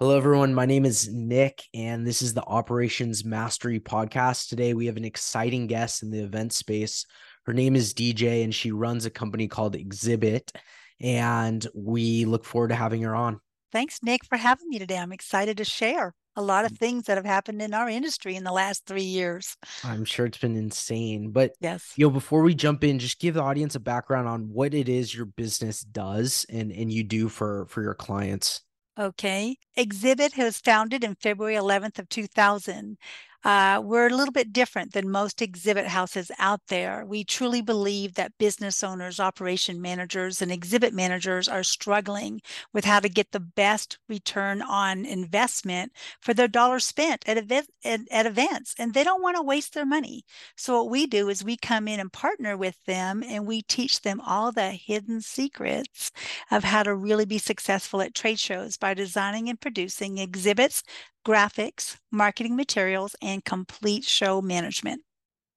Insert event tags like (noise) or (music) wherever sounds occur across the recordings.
Hello, everyone. My name is Nick, and this is the Operations Mastery Podcast. Today, we have an exciting guest in the event space. Her name is DJ, and she runs a company called Exhibit. And we look forward to having her on. Thanks, Nick, for having me today. I'm excited to share a lot of mm. things that have happened in our industry in the last three years. I'm sure it's been insane. But yes, you know, before we jump in, just give the audience a background on what it is your business does and and you do for for your clients. Okay. Exhibit was founded in February 11th of 2000. Uh, we're a little bit different than most exhibit houses out there. We truly believe that business owners, operation managers, and exhibit managers are struggling with how to get the best return on investment for their dollars spent at, at, at events, and they don't want to waste their money. So what we do is we come in and partner with them, and we teach them all the hidden secrets of how to really be successful at trade shows by designing and producing exhibits graphics, marketing materials, and complete show management.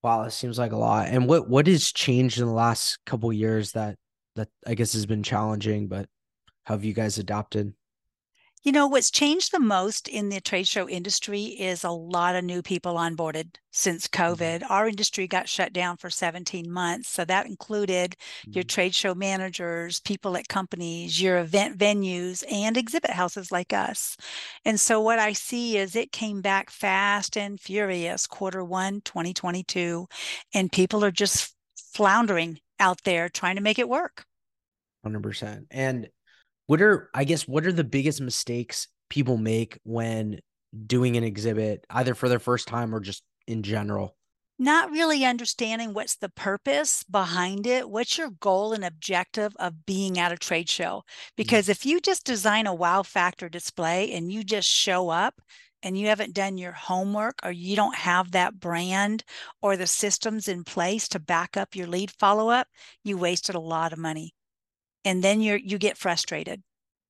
Wow, it seems like a lot. And what what has changed in the last couple years that that I guess has been challenging, but how have you guys adapted? You know, what's changed the most in the trade show industry is a lot of new people onboarded since mm-hmm. COVID. Our industry got shut down for 17 months. So that included mm-hmm. your trade show managers, people at companies, your event venues, and exhibit houses like us. And so what I see is it came back fast and furious quarter one, 2022, and people are just floundering out there trying to make it work. 100%. And what are I guess what are the biggest mistakes people make when doing an exhibit, either for their first time or just in general? Not really understanding what's the purpose behind it. What's your goal and objective of being at a trade show? Mm. Because mm-hmm. if you just design a wow factor display and you just show up, and you haven't done your homework or you don't have that brand or the systems in place to back up your lead follow up, you wasted a lot of money and then you're you get frustrated.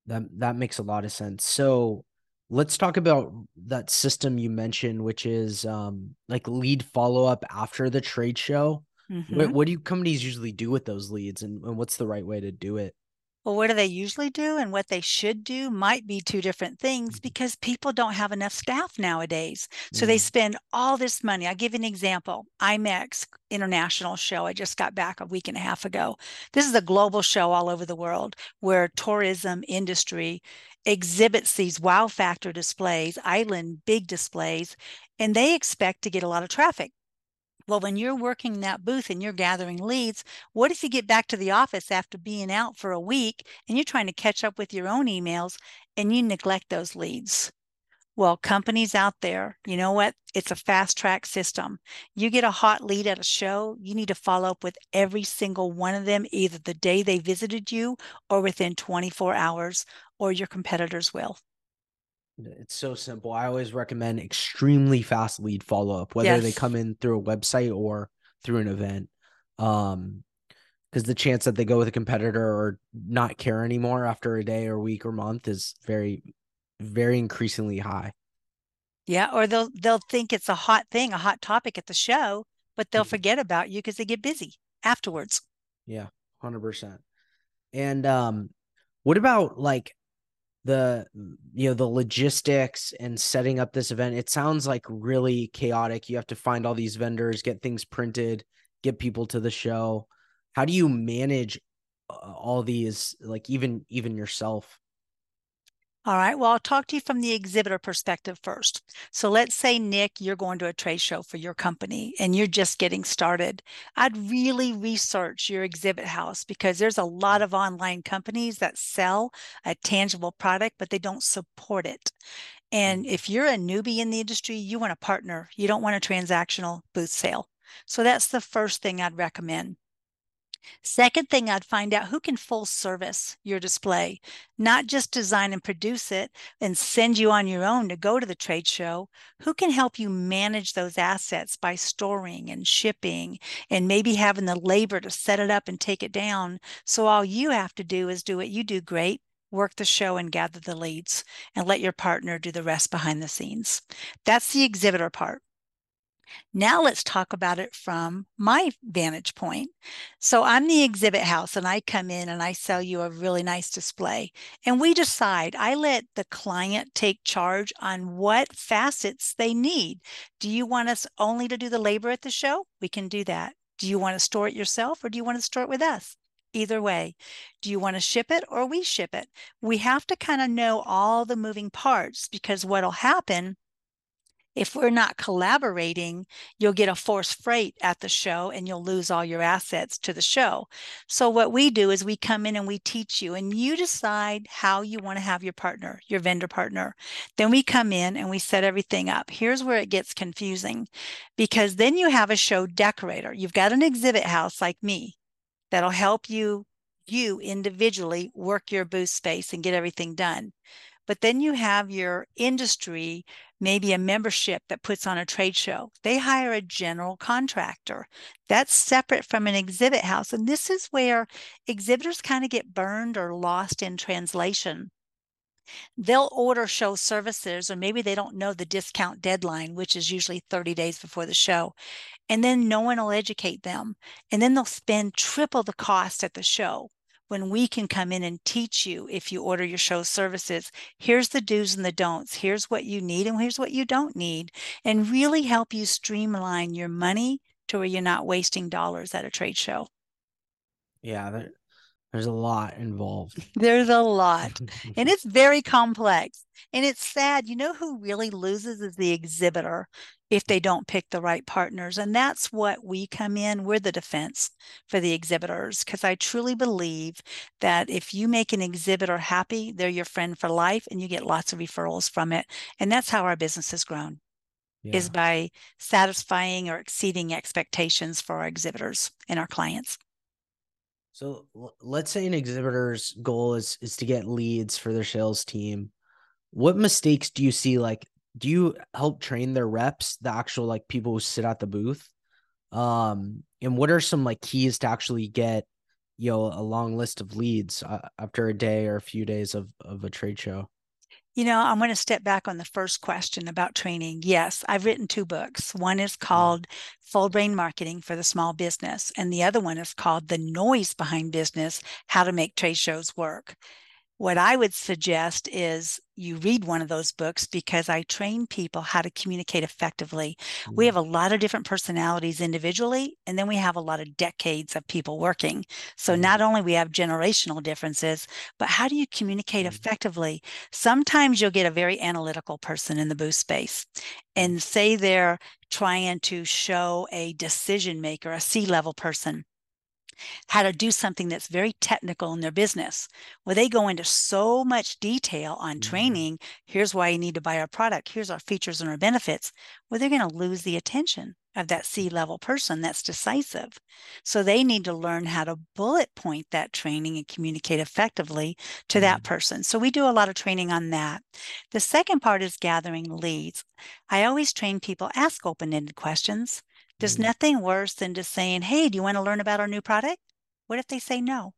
That that makes a lot of sense. So let's talk about that system you mentioned which is um like lead follow-up after the trade show. Mm-hmm. what, what do you companies usually do with those leads and, and what's the right way to do it well, what do they usually do and what they should do might be two different things mm-hmm. because people don't have enough staff nowadays. So mm-hmm. they spend all this money. I'll give you an example IMEX International Show. I just got back a week and a half ago. This is a global show all over the world where tourism industry exhibits these wow factor displays, island big displays, and they expect to get a lot of traffic. Well, when you're working that booth and you're gathering leads, what if you get back to the office after being out for a week and you're trying to catch up with your own emails and you neglect those leads? Well, companies out there, you know what? It's a fast track system. You get a hot lead at a show, you need to follow up with every single one of them, either the day they visited you or within 24 hours, or your competitors will. It's so simple. I always recommend extremely fast lead follow up, whether yes. they come in through a website or through an event. Um, because the chance that they go with a competitor or not care anymore after a day or week or month is very, very increasingly high. Yeah, or they'll they'll think it's a hot thing, a hot topic at the show, but they'll mm-hmm. forget about you because they get busy afterwards. Yeah, hundred percent. And um, what about like the you know the logistics and setting up this event it sounds like really chaotic. You have to find all these vendors get things printed get people to the show. How do you manage uh, all these like even even yourself all right. Well, I'll talk to you from the exhibitor perspective first. So let's say, Nick, you're going to a trade show for your company and you're just getting started. I'd really research your exhibit house because there's a lot of online companies that sell a tangible product, but they don't support it. And mm. if you're a newbie in the industry, you want a partner. You don't want a transactional booth sale. So that's the first thing I'd recommend. Second thing, I'd find out who can full service your display, not just design and produce it and send you on your own to go to the trade show. Who can help you manage those assets by storing and shipping and maybe having the labor to set it up and take it down. So all you have to do is do what you do great work the show and gather the leads and let your partner do the rest behind the scenes. That's the exhibitor part. Now let's talk about it from my vantage point. So I'm the exhibit house and I come in and I sell you a really nice display. And we decide, I let the client take charge on what facets they need. Do you want us only to do the labor at the show? We can do that. Do you want to store it yourself or do you want to store it with us? Either way, do you want to ship it or we ship it? We have to kind of know all the moving parts because what'll happen if we're not collaborating, you'll get a forced freight at the show and you'll lose all your assets to the show. So, what we do is we come in and we teach you, and you decide how you want to have your partner, your vendor partner. Then we come in and we set everything up. Here's where it gets confusing because then you have a show decorator. You've got an exhibit house like me that'll help you you individually work your booth space and get everything done. But then you have your industry, maybe a membership that puts on a trade show. They hire a general contractor. That's separate from an exhibit house. And this is where exhibitors kind of get burned or lost in translation. They'll order show services, or maybe they don't know the discount deadline, which is usually 30 days before the show. And then no one will educate them. And then they'll spend triple the cost at the show when we can come in and teach you if you order your show services here's the do's and the don'ts. Here's what you need and here's what you don't need and really help you streamline your money to where you're not wasting dollars at a trade show. Yeah there, there's a lot involved. (laughs) There's a lot and (laughs) it's very complex and it's sad. You know who really loses is the exhibitor if they don't pick the right partners. And that's what we come in. We're the defense for the exhibitors because I truly believe that if you make an exhibitor happy, they're your friend for life and you get lots of referrals from it. And that's how our business has grown. Yeah. Is by satisfying or exceeding expectations for our exhibitors and our clients. So let's say an exhibitor's goal is is to get leads for their sales team. What mistakes do you see like do you help train their reps, the actual like people who sit at the booth? Um, and what are some like keys to actually get, you know, a long list of leads uh, after a day or a few days of of a trade show? You know, I'm going to step back on the first question about training. Yes, I've written two books. One is mm-hmm. called Full Brain Marketing for the Small Business, and the other one is called The Noise Behind Business How to Make Trade Shows Work. What I would suggest is you read one of those books because I train people how to communicate effectively. Mm-hmm. We have a lot of different personalities individually, and then we have a lot of decades of people working. So mm-hmm. not only we have generational differences, but how do you communicate mm-hmm. effectively? Sometimes you'll get a very analytical person in the booth space and say they're trying to show a decision maker, a C level person how to do something that's very technical in their business. Well, they go into so much detail on mm-hmm. training. Here's why you need to buy our product. Here's our features and our benefits. Well, they're going to lose the attention of that C level person that's decisive. So they need to learn how to bullet point that training and communicate effectively to mm-hmm. that person. So we do a lot of training on that. The second part is gathering leads. I always train people ask open ended questions. There's nothing worse than just saying, Hey, do you want to learn about our new product? What if they say no?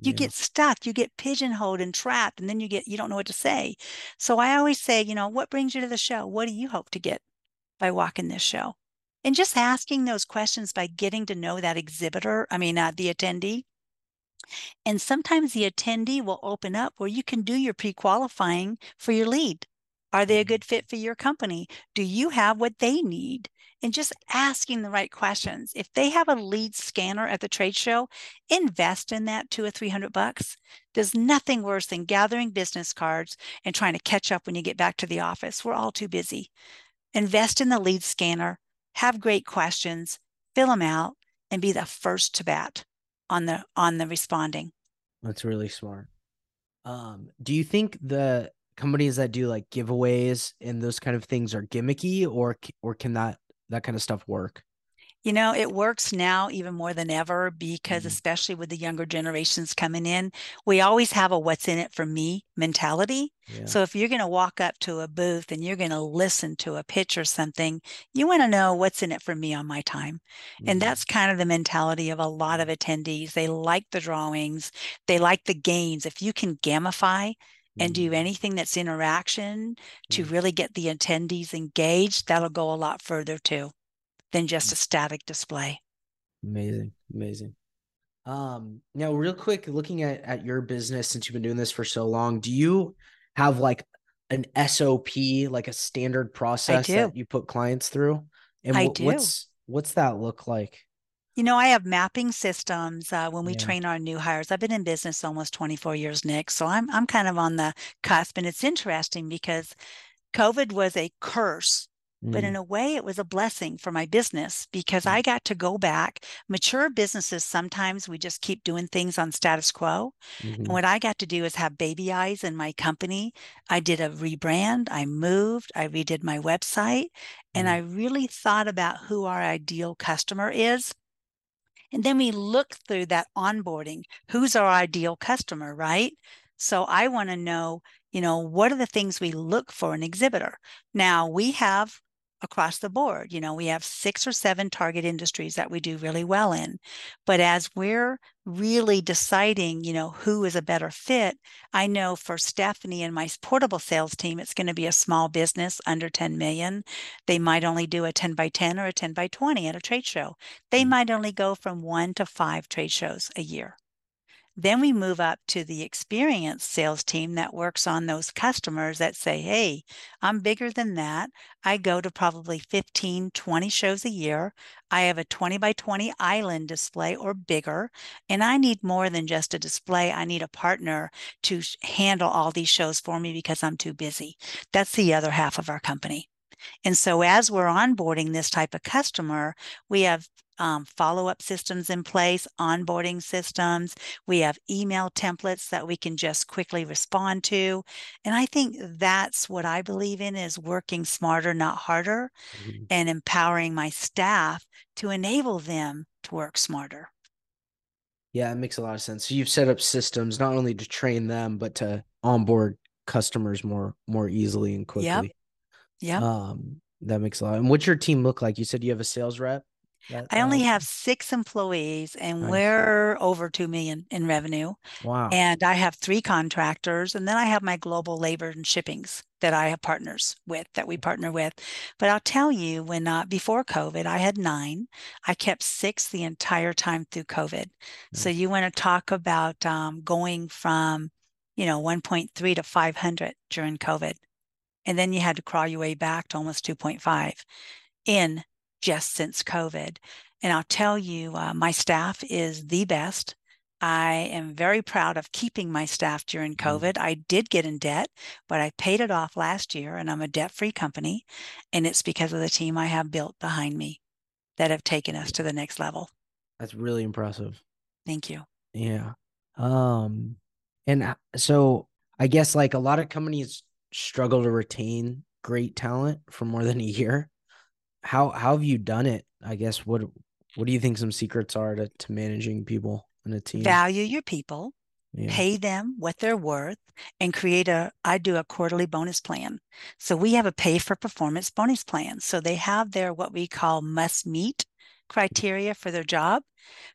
You yeah. get stuck, you get pigeonholed and trapped, and then you get, you don't know what to say. So I always say, you know, what brings you to the show? What do you hope to get by walking this show? And just asking those questions by getting to know that exhibitor, I mean, uh, the attendee. And sometimes the attendee will open up where you can do your pre qualifying for your lead. Are they a mm-hmm. good fit for your company? Do you have what they need? and just asking the right questions. If they have a lead scanner at the trade show, invest in that two or three hundred bucks. There's nothing worse than gathering business cards and trying to catch up when you get back to the office. We're all too busy. Invest in the lead scanner, have great questions, fill them out, and be the first to bat on the on the responding. That's really smart. Um, do you think the companies that do like giveaways and those kind of things are gimmicky or or can that that kind of stuff work? You know, it works now even more than ever because, mm-hmm. especially with the younger generations coming in, we always have a what's in it for me mentality. Yeah. So, if you're going to walk up to a booth and you're going to listen to a pitch or something, you want to know what's in it for me on my time. Mm-hmm. And that's kind of the mentality of a lot of attendees. They like the drawings, they like the games. If you can gamify and do Mm. anything that's interaction to Mm. really get the attendees engaged, that'll go a lot further too than just a static display. Amazing, amazing. Um, now real quick, looking at at your business since you've been doing this for so long, do you have like an SOP, like a standard process that you put clients through? And I do. what's what's that look like? You know, I have mapping systems uh, when we Yeah. train our new hires. I've been in business almost 24 years, Nick. So I'm I'm kind of on the cusp, and it's interesting because COVID was a curse, but in Mm, a way, it was a blessing for my business because Mm. I got to go back. Mature businesses sometimes we just keep doing things on status quo, mhm, and what I got to do is have baby eyes in my company. I did a rebrand, I moved, I redid my website, and Mm. I really thought about who our ideal customer is. And then we look through that onboarding. Who's our ideal customer, right? So I want to know, you know, what are the things we look for in exhibitor? Now we have across the board, you know, we have six or seven target industries that we do really well in. But as we're really deciding, you know, who is a better fit, I know for Stephanie and my portable sales team, it's going to be a small business under 10 million. They might only do a 10 by 10 or a 10 by 20 at a trade show. They Mm. might only go from one to five trade shows a year. Then we move up to the experienced sales team that works on those customers that say, Hey, I'm bigger than that. I go to probably 15, 20 shows a year. I have a 20 by 20 island display or bigger, and I need more than just a display. I need a partner to handle all these shows for me because I'm too busy. That's the other half of our company. And so, as we're onboarding this type of customer, we have um, follow up systems in place, onboarding systems. We have email templates that we can just quickly respond to. And I think that's what I believe in is working smarter, not harder, mhm. and empowering my staff to enable them to work smarter. Yeah, it makes a lot of sense. So you've set up systems not only to train them, but to onboard customers more more easily and quickly. Yep. Um, that makes a lot. And what's your team look like? You said you have a sales rep. That, I only um, have six employees and Nice. we're over 2 million in revenue. wow. And I have three contractors, and then I have my global labor and shippings that I have partners with that we partner with. But I'll tell you, when uh, before COVID, I had nine. I kept six the entire time through COVID. So you want to talk about um, going from, you know, 1.3 to 500 during COVID, and then you had to crawl your way back to almost 2.5 in just since COVID. And I'll tell you, uh, my staff is the best. I am very proud of keeping my staff during Mhm. COVID. I did get in debt, but I paid it off last year and I'm a debt free company. And it's because of the team I have built behind me that have taken us to the next level. That's really impressive. Thank you. Yeah. Um, and so I guess like a lot of companies struggle to retain great talent for more than a year. How how have you done it? I guess what what do you think some secrets are to to managing people in a team? Value your people. Yeah. pay them what they're worth and create a i do a quarterly bonus plan so we have a pay for performance bonus plan so they have their what we call must meet criteria for their job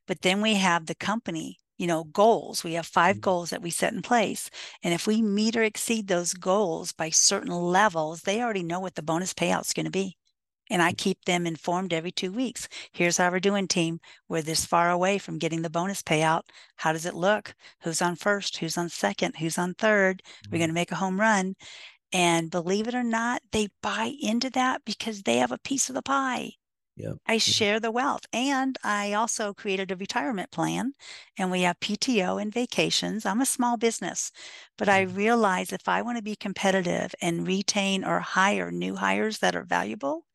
but then we have the company you know goals we have five Mhm. goals that we set in place and if we meet or exceed those goals by certain levels they already know what the bonus payout's going to be and I keep them informed every two weeks. Here's how we're doing, team. We're this far away from getting the bonus payout. How does it look? Who's on first? Who's on second? Who's on third? We're Mhm. going to make a home run. And believe it or not, they buy into that because they have a piece of the pie. Yep. I share the wealth. And I also created a retirement plan and we have PTO and vacations. I'm a small business, but I Mhm. realize if I want to be competitive and retain or hire new hires that are valuable,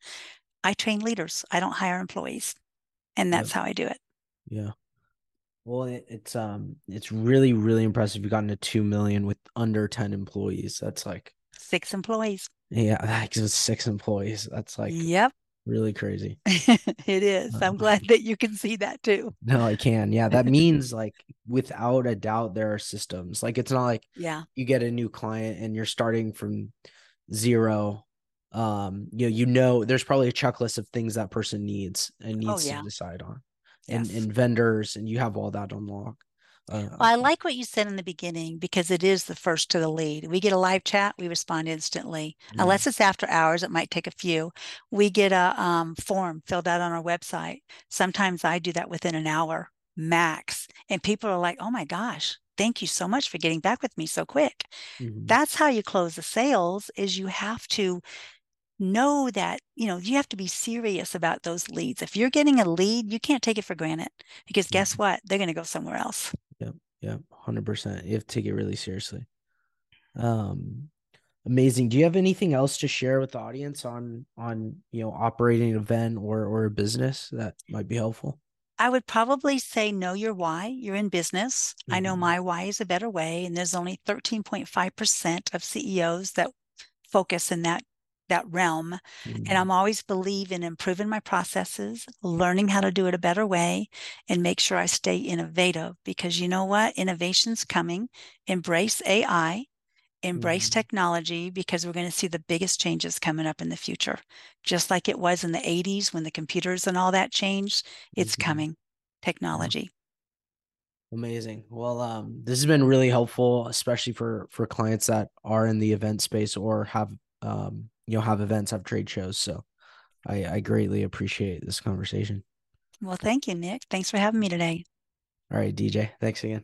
I train leaders. I don't hire employees. And that's Yep. how I do it. Yeah. Well, it, it's um it's really really impressive. You've gotten to two million with under ten employees. That's like Six employees. yeah, (laughs) that's six employees. That's like yep, really crazy. (laughs) it is. Uh, I'm glad that you can see that too. (laughs) No, I can. Yeah, that (laughs) means like without a doubt there are systems. Like it's not like Yeah. you get a new client and you're starting from zero. Um, you know, you know there's probably a checklist of things that person needs and Oh, needs yeah. to decide on. And Yes. and vendors and you have all that on lock. Uh, Well, I like what you said in the beginning because it is the first to the lead. We get a live chat, we respond instantly. Unless it's after hours, it might take a few. We get a um, form filled out on our website. Sometimes I do that within an hour max. And people are like, oh my gosh, thank you so much for getting back with me so quick. mhm. That's how you close the sales is you have to know that, you know, you have to be serious about those leads. If you're getting a lead, you can't take it for granted because guess what? They're going to go somewhere else. Yep, yeah, hundred percent. You have to take it really seriously. Um, amazing. Do you have anything else to share with the audience on on you know operating an event or or a business that might be helpful? I would probably say know your why. You're in business. I know Mhm. my why is a better way, and there's only 13.5% of CEOs that focus in that that realm. Mhm. And I'm always believe in improving my processes, learning how to do it a better way, and make sure I stay innovative because you know what? Innovation's coming. Embrace AI, embrace Mhm. technology because we're going to see the biggest changes coming up in the future. Just like it was in the 80s when the computers and all that changed, it's Mhm. coming. Technology. Amazing. Well, um, this has been really helpful, especially for for clients that are in the event space or have um, you know, have events, have trade shows. So I, I greatly appreciate this conversation. Well, thank you, Nick. Thanks for having me today. All right, DJ. Thanks again.